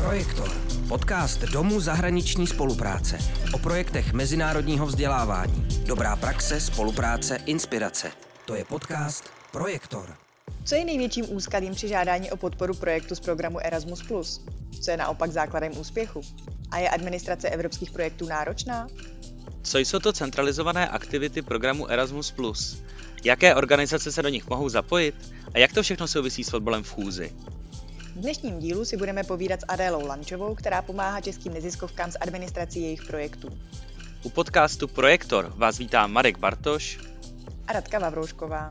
Projektor. Podcast Domu zahraniční spolupráce. O projektech mezinárodního vzdělávání. Dobrá praxe, spolupráce, inspirace. To je podcast Projektor. Co je největším úskalím při žádání o podporu projektu z programu Erasmus+. Co je naopak základem úspěchu? A je administrace evropských projektů náročná? Co jsou to centralizované aktivity programu Erasmus+. Jaké organizace se do nich mohou zapojit? A jak to všechno souvisí s fotbalem v chůzi? V dnešním dílu si budeme povídat s Adélou Lančovou, která pomáhá českým neziskovkám s administrací jejich projektů. U podcastu Projektor vás vítá Marek Bartoš a Radka Vavroušková.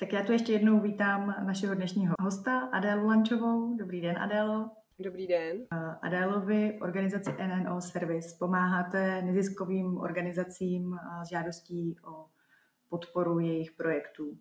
Tak já tu ještě jednou vítám našeho dnešního hosta Adélu Lančovou. Dobrý den, Adélo. Dobrý den. Adélovi v organizaci NNO Service pomáháte neziskovým organizacím s žádostí o podporu jejich projektů.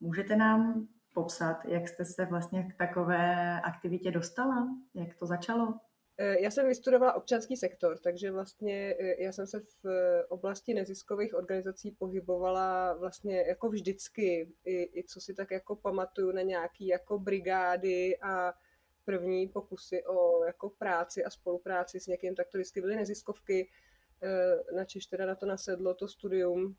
Můžete nám popsat, jak jste se vlastně k takové aktivitě dostala? Jak to začalo? E, já jsem vystudovala občanský sektor, takže vlastně e, já jsem se v oblasti neziskových organizací pohybovala vlastně jako vždycky, i, i co si tak jako pamatuju na nějaký jako brigády a první pokusy o jako práci a spolupráci s někým, tak to vždycky byly neziskovky. E, na teda na to nasedlo to studium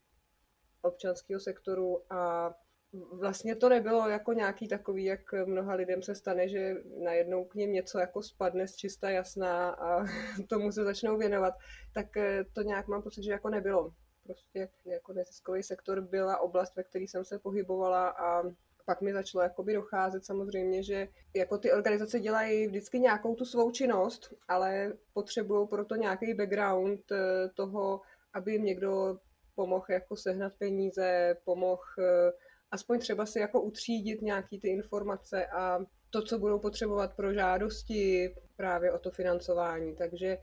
občanského sektoru a vlastně to nebylo jako nějaký takový, jak mnoha lidem se stane, že najednou k ním něco jako spadne z čista jasná a tomu se začnou věnovat, tak eh, to nějak mám pocit, že jako nebylo. Prostě jako neziskový sektor byla oblast, ve které jsem se pohybovala a pak mi začalo jakoby docházet samozřejmě, že jako ty organizace dělají vždycky nějakou tu svou činnost, ale potřebují proto nějaký background eh, toho, aby jim někdo pomohl jako sehnat peníze, pomohl eh, aspoň třeba si jako utřídit nějaký ty informace a to, co budou potřebovat pro žádosti právě o to financování. Takže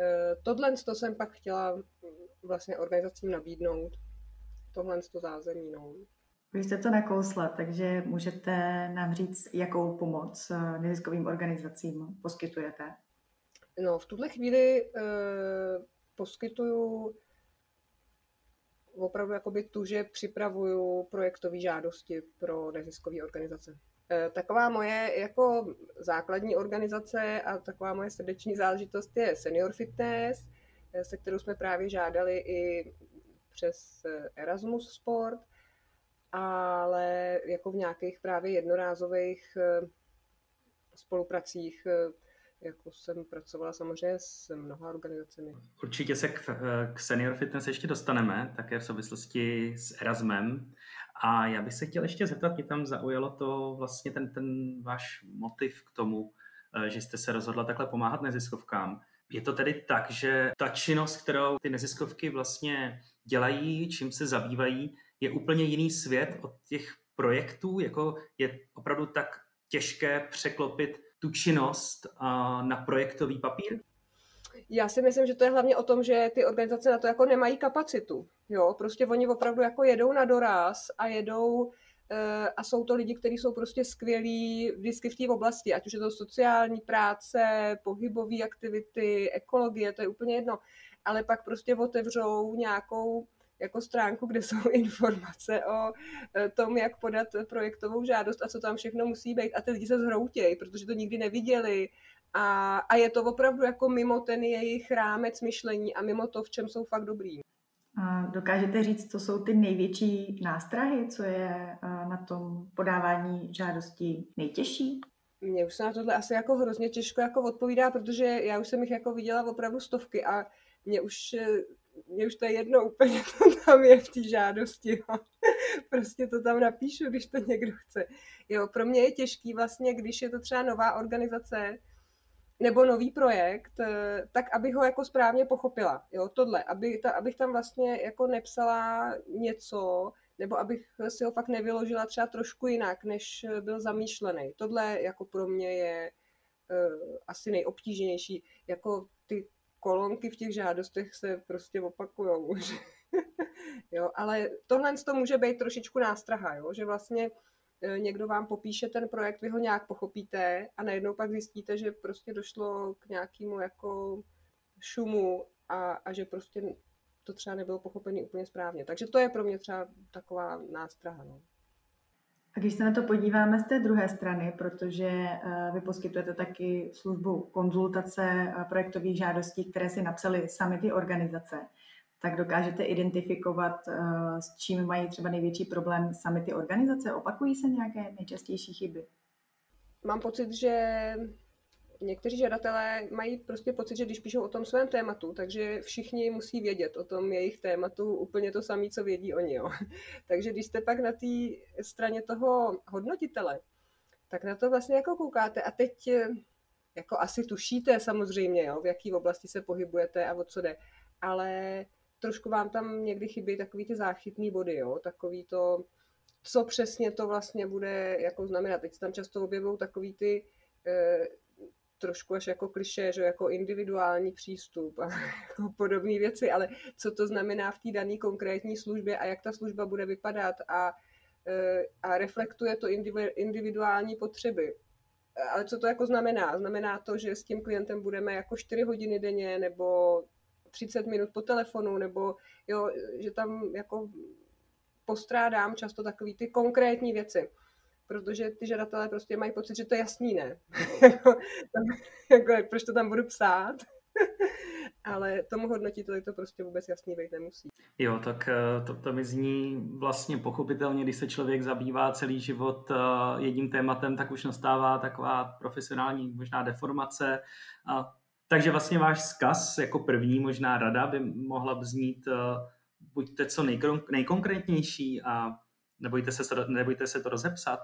eh, tohle to jsem pak chtěla vlastně organizacím nabídnout. Tohle to zázemí. No. Vy jste to nakousla, takže můžete nám říct, jakou pomoc eh, neziskovým organizacím poskytujete? No, v tuhle chvíli e, poskytuju opravdu jakoby tu, že připravuju projektové žádosti pro neziskové organizace. E, taková moje jako základní organizace a taková moje srdeční záležitost je Senior Fitness, e, se kterou jsme právě žádali i přes Erasmus Sport, ale jako v nějakých právě jednorázových e, spolupracích jako jsem pracovala samozřejmě s mnoha organizacemi. Určitě se k, k Senior Fitness ještě dostaneme, také v souvislosti s Erasmem. A já bych se chtěl ještě zeptat, mě tam zaujalo to vlastně ten, ten váš motiv k tomu, eh, že jste se rozhodla takhle pomáhat neziskovkám. Je to tedy tak, že ta činnost, kterou ty neziskovky vlastně dělají, čím se zabývají, je úplně jiný svět od těch projektů, jako je opravdu tak těžké překlopit tu činnost na projektový papír? Já si myslím, že to je hlavně o tom, že ty organizace na to jako nemají kapacitu. Jo, prostě oni opravdu jako jedou na doraz a jedou eh, a jsou to lidi, kteří jsou prostě skvělí vždycky v té oblasti, ať už je to sociální práce, pohybové aktivity, ekologie, to je úplně jedno. Ale pak prostě otevřou nějakou jako stránku, kde jsou informace o e, tom, jak podat projektovou žádost a co tam všechno musí být. A ty lidi se zhroutějí, protože to nikdy neviděli. A, a je to opravdu jako mimo ten jejich rámec myšlení a mimo to, v čem jsou fakt dobrý. A dokážete říct, co jsou ty největší nástrahy, co je e, na tom podávání žádostí nejtěžší? Mně už se na tohle asi jako hrozně těžko jako odpovídá, protože já už jsem jich jako viděla opravdu stovky a mě už e, mě už to je jedno úplně, to tam je v té žádosti. Jo. prostě to tam napíšu, když to někdo chce. Jo, pro mě je těžký vlastně, když je to třeba nová organizace, nebo nový projekt, eh, tak abych ho jako správně pochopila. Jo, tohle, aby ta, abych tam vlastně jako nepsala něco, nebo abych si ho fakt nevyložila třeba trošku jinak, než byl zamýšlený. Tohle jako pro mě je uh, asi nejobtížnější. Jako ty kolonky v těch žádostech se prostě opakujou. jo, ale tohle to může být trošičku nástraha, jo, že vlastně e, někdo vám popíše ten projekt, vy ho nějak pochopíte a najednou pak zjistíte, že prostě došlo k nějakému jako šumu a, a že prostě to třeba nebylo pochopený úplně správně. Takže to je pro mě třeba taková nástraha. No. A když se na to podíváme z té druhé strany, protože eh, vy poskytujete taky službu konzultace projektových žádostí, které si napsali sami ty organizace, tak dokážete identifikovat, eh, s čím mají třeba největší problém sami ty organizace? Opakují se nějaké nejčastější chyby? Mám pocit, že někteří žadatelé mají prostě pocit, že když píšou o tom svém tématu, takže všichni musí vědět o tom jejich tématu úplně to samé, co vědí oni. Jo. takže když jste pak na té straně toho hodnotitele, tak na to vlastně jako koukáte a teď jako asi tušíte samozřejmě, jo, v jaký oblasti se pohybujete a o co jde, ale trošku vám tam někdy chybí takový ty záchytný body, jo, takový to, co přesně to vlastně bude jako znamenat. Teď se tam často objevují takový ty eh, trošku až jako kliše, že jako individuální přístup a jako podobné věci, ale co to znamená v té dané konkrétní službě a jak ta služba bude vypadat a, e, a reflektuje to individuální potřeby. Ale co to jako znamená? Znamená to, že s tím klientem budeme jako 4 hodiny denně nebo 30 minut po telefonu, nebo jo, že tam jako postrádám často takové ty konkrétní věci protože ty žadatelé prostě mají pocit, že to je jasný, ne? jako, jako, proč to tam budu psát? Ale tomu hodnotiteli to prostě vůbec jasný být nemusí. Jo, tak eh, to, to mi zní vlastně pochopitelně, když se člověk zabývá celý život eh, jedním tématem, tak už nastává taková profesionální možná deformace. A, takže vlastně váš zkaz jako první možná rada by mohla znít eh, buďte co nejkonkrétnější a Nebojte se, nebojte se to rozepsat?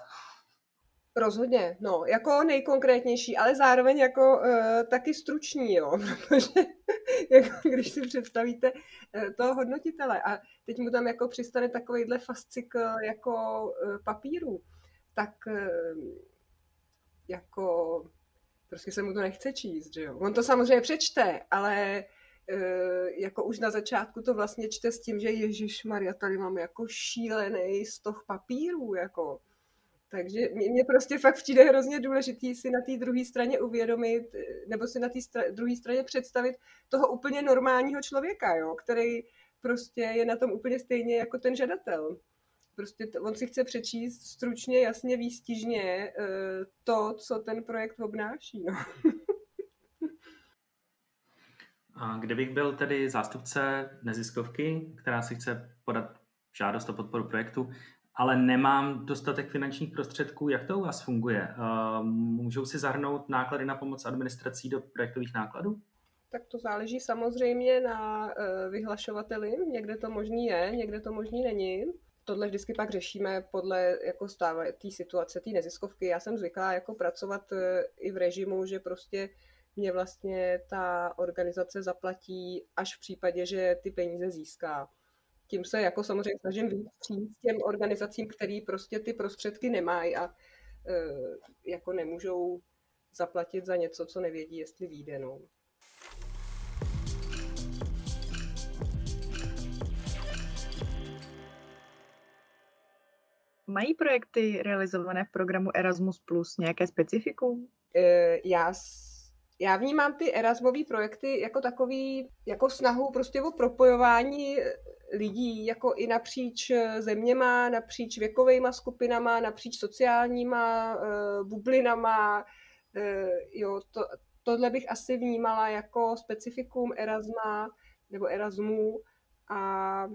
Rozhodně, no, jako nejkonkrétnější, ale zároveň jako uh, taky stručný, jo, protože jako, když si představíte uh, toho hodnotitele a teď mu tam jako přistane takovýhle fascikl jako uh, papíru, tak uh, jako prostě se mu to nechce číst, že jo. On to samozřejmě přečte, ale jako už na začátku to vlastně čte s tím, že Ježíš Maria, tady mám jako šílený stoch papírů, jako. Takže mě prostě fakt přijde hrozně důležitý si na té druhé straně uvědomit, eh, nebo si na té stra- druhé straně představit toho úplně normálního člověka, jo, který prostě je na tom úplně stejně jako ten žadatel. Prostě to, on si chce přečíst stručně, jasně, výstižně eh, to, co ten projekt obnáší. No. A kdybych byl tedy zástupce neziskovky, která si chce podat žádost o podporu projektu, ale nemám dostatek finančních prostředků, jak to u vás funguje? Můžou si zahrnout náklady na pomoc administrací do projektových nákladů? Tak to záleží samozřejmě na e, vyhlašovateli. Někde to možný je, někde to možný není. Tohle vždycky pak řešíme podle jako té situace, té neziskovky. Já jsem zvyklá jako pracovat e, i v režimu, že prostě mě vlastně ta organizace zaplatí až v případě, že ty peníze získá. Tím se jako samozřejmě snažím vstříct těm organizacím, který prostě ty prostředky nemají a e, jako nemůžou zaplatit za něco, co nevědí, jestli vyjde. No. Mají projekty realizované v programu Erasmus Plus nějaké specifikum? E, já já vnímám ty Erasmové projekty jako takový, jako snahu prostě o propojování lidí, jako i napříč zeměma, napříč věkovými skupinama, napříč sociálníma uh, bublinama. Uh, jo, to, tohle bych asi vnímala jako specifikum Erasma nebo Erasmu a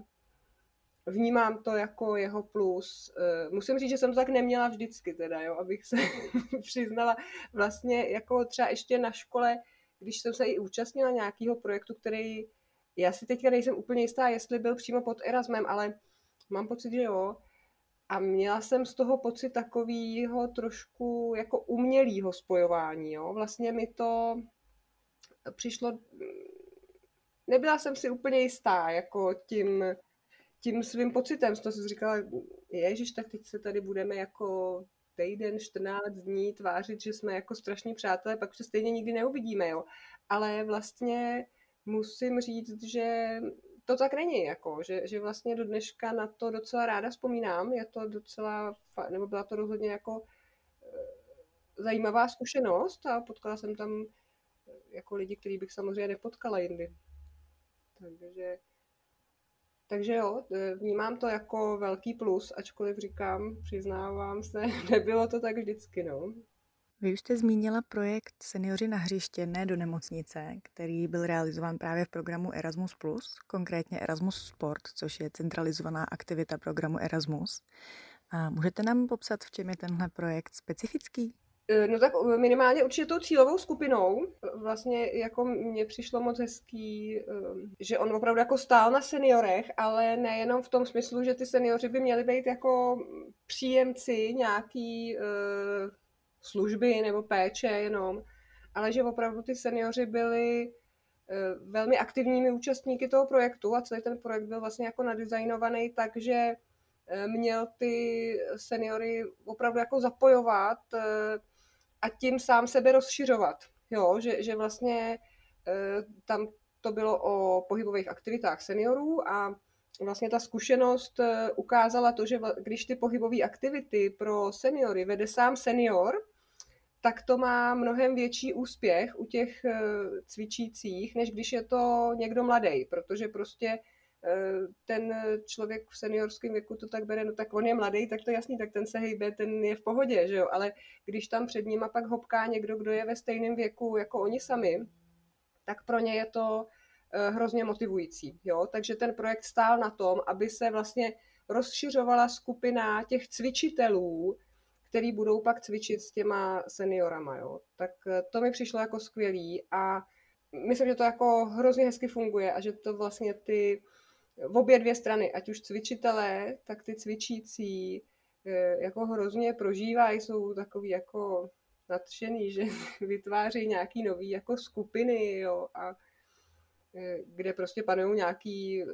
vnímám to jako jeho plus. Eh, musím říct, že jsem to tak neměla vždycky teda, jo, abych se přiznala vlastně jako třeba ještě na škole, když jsem se i účastnila nějakého projektu, který já si teďka nejsem úplně jistá, jestli byl přímo pod Erasmem, ale mám pocit, že jo. A měla jsem z toho pocit takového trošku jako umělého spojování. Jo. Vlastně mi to přišlo, nebyla jsem si úplně jistá jako tím, tím svým pocitem. Z toho jsem říkala, ježiš, tak teď se tady budeme jako týden, 14 dní tvářit, že jsme jako strašní přátelé, pak se stejně nikdy neuvidíme, jo. Ale vlastně musím říct, že to tak není, jako, že, že vlastně do dneška na to docela ráda vzpomínám, je to docela, nebo byla to rozhodně jako eh, zajímavá zkušenost a potkala jsem tam jako lidi, který bych samozřejmě nepotkala jindy. Takže Takže jo, vnímám to jako velký plus, ačkoliv říkám, přiznávám se, nebylo to tak vždycky, no. Vy už jste zmínila projekt Seniori na hřiště, ne do nemocnice, který byl realizován právě v programu Erasmus+, konkrétně Erasmus Sport, což je centralizovaná aktivita programu Erasmus. A můžete nám popsat, v čem je tenhle projekt specifický? E, no tak minimálně určitě tou cílovou skupinou. Vlastně jako mně přišlo moc hezký, že on opravdu jako stál na seniorech, ale nejenom v tom smyslu, že ty seniori by měli být jako příjemci nějaký služby nebo péče jenom, ale že opravdu ty seniori byli velmi aktivními účastníky toho projektu a celý ten projekt byl vlastně jako nadizajnovaný tak, že měl ty seniory opravdu jako zapojovat a tím sám sebe rozšiřovat. Jo, že, že vlastně eh, tam to bylo o pohybových aktivitách seniorů a vlastně ta zkušenost eh, ukázala to, že když ty pohybové aktivity pro seniory vede sám senior, tak to má mnohem větší úspěch u těch eh, cvičících, než když je to někdo mladý, protože prostě ten člověk v seniorském věku to tak bere, no tak on je mladý, tak to jasný, tak ten se hejbe, ten je v pohodě, že jo, ale když tam před ním a pak hopká někdo, kdo je ve stejném věku jako oni sami, tak pro ně je to eh, hrozně motivující, jo, takže ten projekt stál na tom, aby se vlastně rozšiřovala skupina těch cvičitelů, který budou pak cvičit s těma seniorama, jo. Tak eh, to mi přišlo jako skvělý a myslím, že to jako hrozně hezky funguje a že to vlastně ty v obě dvě strany, ať už cvičitelé, tak ty cvičící eh, jako hrozně prožívají, jsou takový jako nadšený, že vytváří nějaký nový jako skupiny, jo, a eh, kde prostě panují nějaký eh,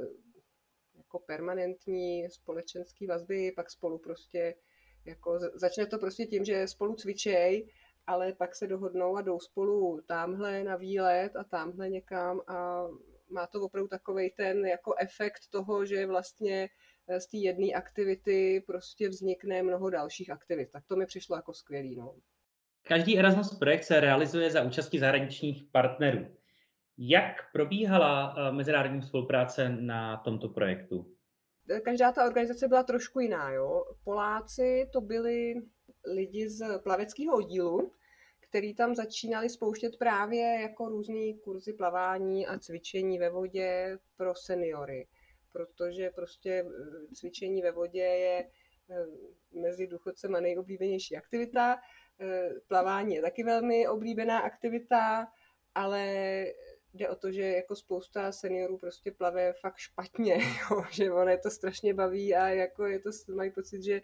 jako permanentní společenský vazby, pak spolu prostě jako začne to prostě tím, že spolu cvičej, ale pak se dohodnou a jdou spolu tamhle na výlet a tamhle někam a má to opravdu takový ten jako efekt toho, že vlastně eh, z té jedné aktivity prostě vznikne mnoho dalších aktivit. Tak to mi přišlo jako skvělý. No. Každý Erasmus projekt se realizuje za účastí zahraničních partnerů. Jak probíhala eh, mezinárodní spolupráce na tomto projektu? Eh, každá ta organizace byla trošku jiná. Jo? Poláci to byli lidi z plaveckého oddílu, který tam začínali spouštět právě jako různé kurzy plavání a cvičení ve vodě pro seniory. Protože prostě eh, cvičení ve vodě je eh, mezi důchodcem a nejoblíbenější aktivita. Eh, plavání je taky velmi oblíbená aktivita, ale jde o to, že jako spousta seniorů prostě plave fakt špatně, jo? že ono to strašně baví a jako je to, mají pocit, že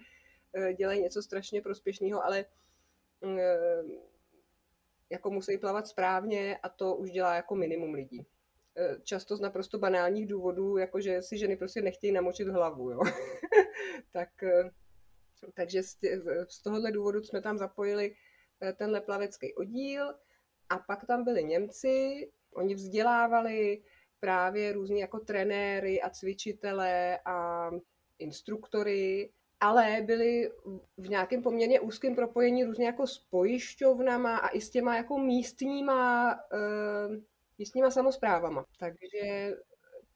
dělají něco strašně prospěšného, ale jako musí plavat správně a to už dělá jako minimum lidí. E, často z naprosto banálních důvodů, jako že si ženy prostě nechtějí namočit hlavu, jo. tak, e, takže z, z tohohle důvodu jsme tam zapojili e, tenhle plavecký oddíl a pak tam byli Němci, oni vzdělávali právě různí jako trenéry a cvičitele a instruktory ale byli v nějakém poměrně úzkém propojení různě jako s pojišťovnama a i s těma jako místníma, uh, místníma samozprávama. Takže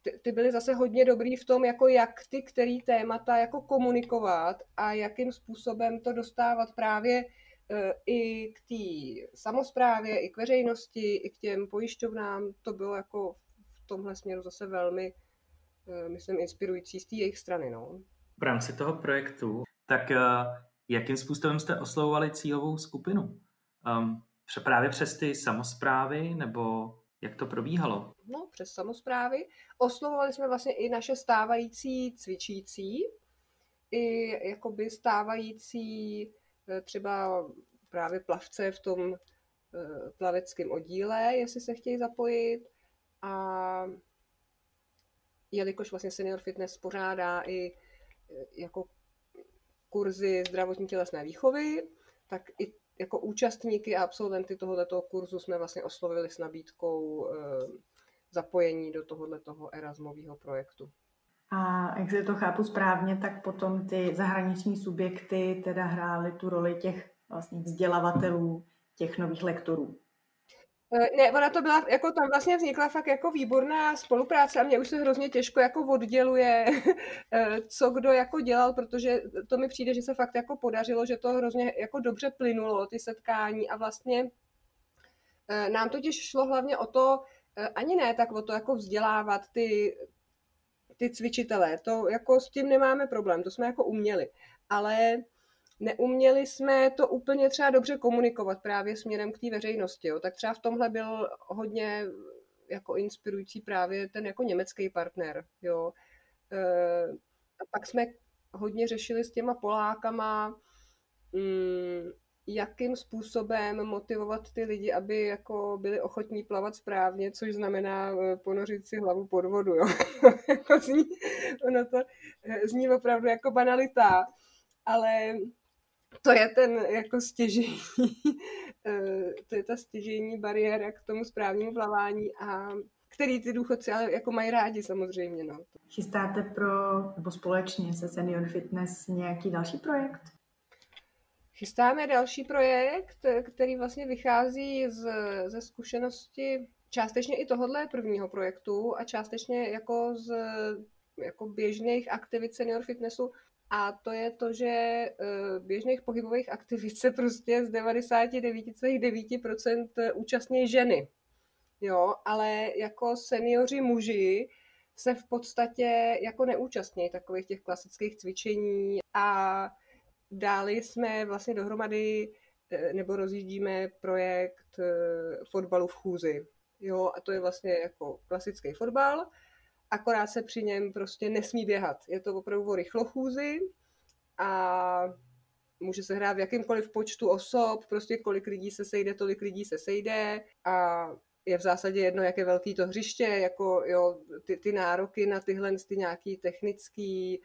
ty, ty byly zase hodně dobrý v tom, jako jak ty který témata jako komunikovat a jakým způsobem to dostávat právě uh, i k té samozprávě, i k veřejnosti, i k těm pojišťovnám. To bylo jako v tomhle směru zase velmi, uh, myslím, inspirující z té jejich strany. No v rámci toho projektu, tak uh, jakým způsobem jste oslovovali cílovou skupinu? Um, právě přes ty samozprávy, nebo jak to probíhalo? No, přes samozprávy. Oslovovali jsme vlastně i naše stávající cvičící, i jakoby stávající eh, třeba právě plavce v tom eh, plaveckém oddíle, jestli se chtějí zapojit. A jelikož vlastně Senior Fitness pořádá i jako kurzy zdravotní tělesné výchovy, tak i jako účastníky a absolventy tohoto kurzu jsme vlastně oslovili s nabídkou eh, zapojení do tohoto Erasmového projektu. A jak se to chápu správně, tak potom ty zahraniční subjekty teda hrály tu roli těch vlastně vzdělavatelů, těch nových lektorů. Eh, ne, ona to byla, jako tam vlastně vznikla fakt jako výborná spolupráce a mě už se hrozně těžko jako odděluje, eh, co kdo jako dělal, protože to mi přijde, že se fakt jako podařilo, že to hrozně jako dobře plynulo, ty setkání a vlastně eh, nám totiž šlo hlavně o to, ani ne tak o to jako vzdělávat ty, ty cvičitelé, to jako s tím nemáme problém, to jsme jako uměli, ale neuměli jsme to úplně třeba dobře komunikovat právě směrem k té veřejnosti. Jo. Tak třeba v tomhle byl hodně jako inspirující právě ten jako německý partner. Jo. E, a pak jsme hodně řešili s těma Polákama, mm, jakým způsobem motivovat ty lidi, aby jako byli ochotní plavat správně, což znamená e, ponořit si hlavu pod vodu. Jo. Zní, ono to e, zní opravdu jako banalita, ale to je ten jako stěžení, eh, to je ta stěžení bariéra k tomu správnému plavání a který ty důchodci ale jako mají rádi samozřejmě. No. Chystáte pro, nebo společně se Senior Fitness nějaký další projekt? Chystáme další projekt, který vlastně vychází z, ze zkušenosti částečně i tohohle prvního projektu a částečně jako z jako běžných aktivit senior fitnessu, a to je to, že eh, běžných pohybových aktivit se prostě z 99,9% účastní ženy. Jo, ale jako seniori muži se v podstatě jako neúčastní takových těch klasických cvičení a dále jsme vlastně dohromady eh, nebo rozjíždíme projekt eh, fotbalu v chůzi. Jo, a to je vlastně jako klasický fotbal, akorát se při něm prostě nesmí běhat. Je to opravdu o rychlochůzi a může se hrát v jakýmkoliv počtu osob, prostě kolik lidí se sejde, tolik lidí se sejde a je v zásadě jedno, jak je velký to hřiště, jako jo, ty, ty nároky na tyhle ty nějaký technický e,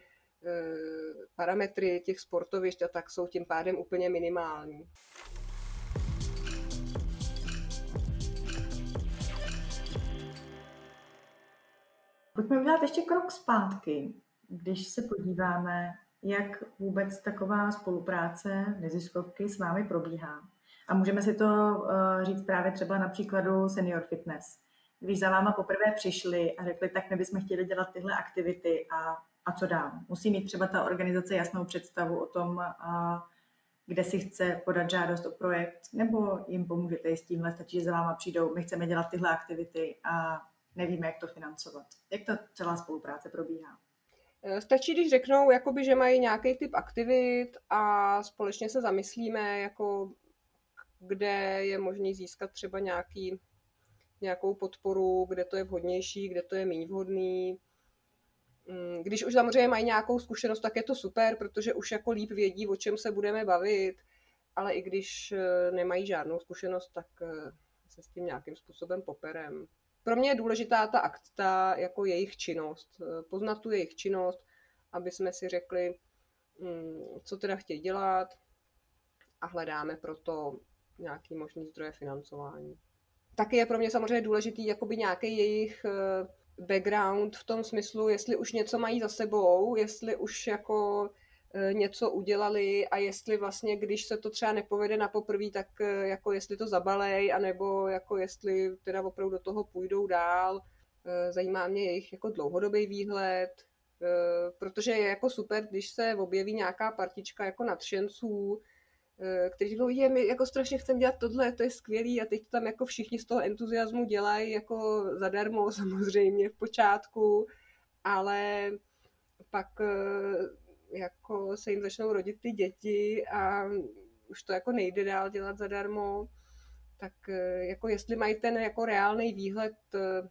parametry těch sportovišť a tak jsou tím pádem úplně minimální. Pojďme udělat ještě krok zpátky, když se podíváme, jak vůbec taková spolupráce neziskovky s vámi probíhá. A můžeme si to uh, říct právě třeba na příkladu Senior Fitness. Když za váma poprvé přišli a řekli, tak my bychom chtěli dělat tyhle aktivity a, a co dál. Musí mít třeba ta organizace jasnou představu o tom, uh, kde si chce podat žádost o projekt, nebo jim pomůžete i s tímhle, stačí, že za váma přijdou, my chceme dělat tyhle aktivity a nevíme, jak to financovat. Jak ta celá spolupráce probíhá? Eh, stačí, když řeknou, jakoby, že mají nějaký typ aktivit a společně se zamyslíme, jako, kde je možné získat třeba nějaký, nějakou podporu, kde to je vhodnější, kde to je méně vhodný. Mm, když už samozřejmě mají nějakou zkušenost, tak je to super, protože už jako líp vědí, o čem se budeme bavit, ale i když eh, nemají žádnou zkušenost, tak eh, se s tím nějakým způsobem poperem pro mě je důležitá ta akta jako jejich činnost, eh, poznat tu jejich činnost, aby jsme si řekli, mm, co teda chtějí dělat a hledáme proto nějaký možný zdroje financování. Taky je pro mě samozřejmě důležitý jakoby nějaký jejich eh, background v tom smyslu, jestli už něco mají za sebou, jestli už jako něco udělali a jestli vlastně, když se to třeba nepovede na poprví, tak eh, jako jestli to zabalej, anebo jako jestli teda opravdu do toho půjdou dál. Eh, zajímá mě jejich jako dlouhodobý výhled, protože je jako super, když se objeví nějaká partička jako nadšenců, kteří říkají, je, my jako strašně chceme dělat tohle, to je skvělý a teď tam jako všichni z toho entuziasmu dělají jako zadarmo samozřejmě v počátku, ale pak jako se jim začnou rodit ty děti a už to jako nejde dál dělat zadarmo, tak eh, jako jestli mají ten jako reálný výhled eh,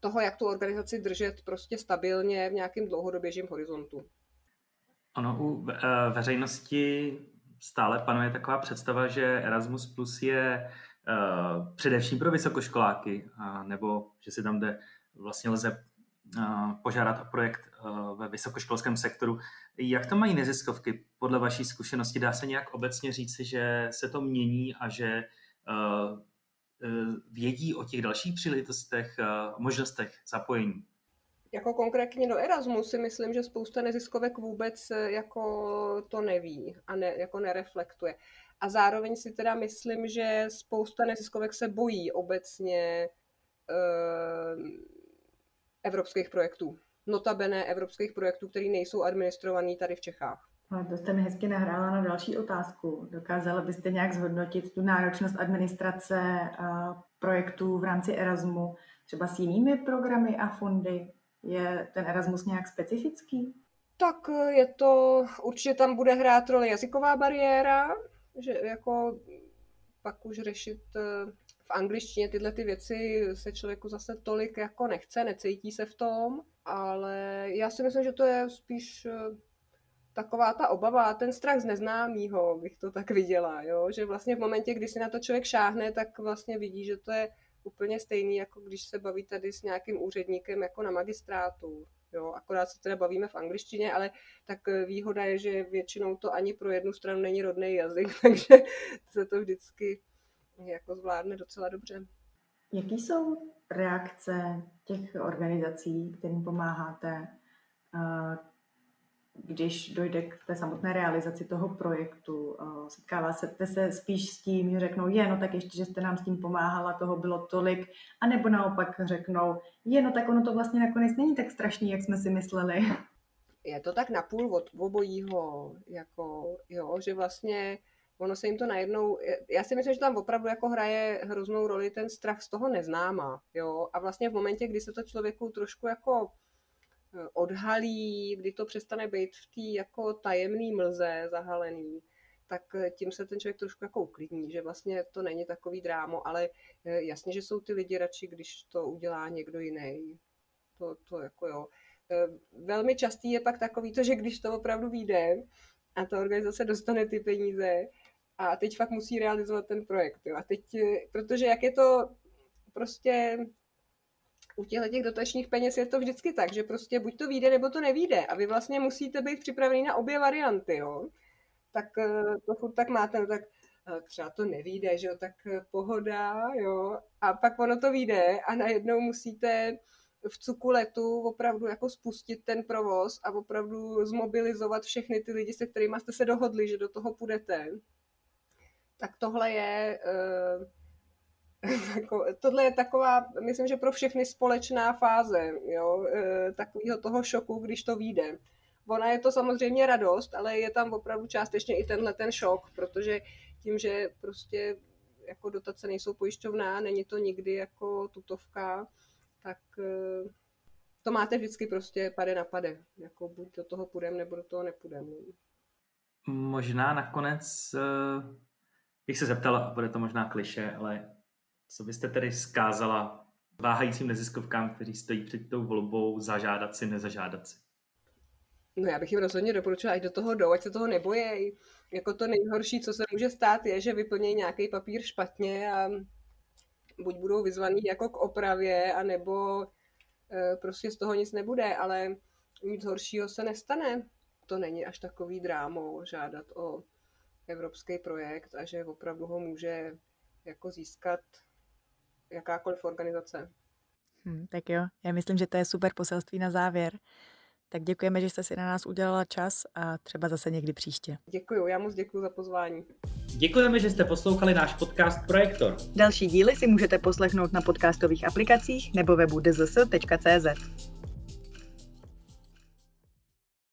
toho, jak tu organizaci držet prostě stabilně v nějakém dlouhodoběžím horizontu. Ono u eh, veřejnosti stále panuje taková představa, že Erasmus Plus je především pro vysokoškoláky, nebo že si tam jde vlastně lze požádat o projekt ve vysokoškolském sektoru. Jak to mají neziskovky podle vaší zkušenosti? Dá se nějak obecně říci, že se to mění a že e, vědí o těch dalších příležitostech, možnostech zapojení? Jako konkrétně do Erasmu si myslím, že spousta neziskovek vůbec jako to neví a ne, jako nereflektuje. A zároveň si teda myslím, že spousta neziskovek se bojí obecně evropských projektů. Notabene evropských projektů, které nejsou administrovaný tady v Čechách. No, to jste mi hezky nahrála na další otázku. Dokázala byste nějak zhodnotit tu náročnost administrace projektů v rámci Erasmu třeba s jinými programy a fondy? Je ten Erasmus nějak specifický? Tak je to, určitě tam bude hrát roli jazyková bariéra, že jako pak už řešit eh, v angličtině tyhle ty věci se člověku zase tolik jako nechce, necítí se v tom, ale já si myslím, že to je spíš eh, taková ta obava, ten strach z neznámého, bych to tak viděla, jo? že vlastně v momentě, kdy si na to člověk šáhne, tak vlastně vidí, že to je úplně stejný, jako když se baví tady s nějakým úředníkem jako na magistrátu. Jo, akorát se teda bavíme v angličtině, ale tak eh, výhoda je, že většinou to ani pro jednu stranu není rodný jazyk, takže se to vždycky jako zvládne docela dobře. Jaký jsou reakce těch organizací, kterým pomáháte, eh, když dojde k té samotné realizaci toho projektu, setkává se, se spíš s tím, že řeknou, je, no tak ještě, že jste nám s tím pomáhala, toho bylo tolik, anebo naopak řeknou, je, no tak ono to vlastně nakonec není tak strašný, jak jsme si mysleli. Je to tak napůl od obojího, jako, jo, že vlastně ono se jim to najednou, já si myslím, že tam opravdu jako hraje hroznou roli ten strach z toho neznáma, jo, a vlastně v momentě, kdy se to člověku trošku jako odhalí, kdy to přestane být v té jako tajemný mlze zahalený, tak tím se ten člověk trošku jako uklidní, že vlastně to není takový drámo, ale eh, jasně, že jsou ty lidi radši, když to udělá někdo jiný. To, to jako jo. Eh, velmi častý je pak takový to, že když to opravdu vyjde a ta organizace dostane ty peníze a teď fakt musí realizovat ten projekt. Jo. A teď, eh, protože jak je to prostě u těchto těch dotačních peněz je to vždycky tak, že prostě buď to vyjde, nebo to nevíde. A vy vlastně musíte být připravený na obě varianty, jo. Tak eh, to furt tak máte, no tak eh, třeba to nevíde, že jo, tak eh, pohoda, jo. A pak ono to vyjde a najednou musíte v cuku letu opravdu jako spustit ten provoz a opravdu zmobilizovat všechny ty lidi, se kterými jste se dohodli, že do toho půjdete. Tak tohle je tohle je taková, myslím, že pro všechny společná fáze, jo, e, takového toho šoku, když to vyjde. Ona je to samozřejmě radost, ale je tam opravdu částečně i tenhle ten šok, protože tím, že prostě jako dotace nejsou pojišťovná, není to nikdy jako tutovka, tak e, to máte vždycky prostě pade na pade. Jako buď do toho půjdem, nebo do toho nepůjdem. Možná nakonec e, bych se zeptal, a bude to možná kliše, ale co byste tedy zkázala váhajícím neziskovkám, kteří stojí před tou volbou zažádat si, nezažádat si? No já bych jim rozhodně doporučila, ať do toho jdou, ať se toho nebojí. Jako to nejhorší, co se může stát, je, že vyplnějí nějaký papír špatně a buď budou vyzvaný jako k opravě, anebo e, prostě z toho nic nebude, ale nic horšího se nestane. To není až takový drámou žádat o evropský projekt a že opravdu ho může jako získat jakákoliv organizace. Hmm, tak jo, já myslím, že to je super poselství na závěr. Tak děkujeme, že jste si na nás udělala čas a třeba zase někdy příště. Děkuji, já moc děkuji za pozvání. Děkujeme, že jste poslouchali náš podcast Projektor. Další díly si můžete poslechnout na podcastových aplikacích nebo webu dzs.cz.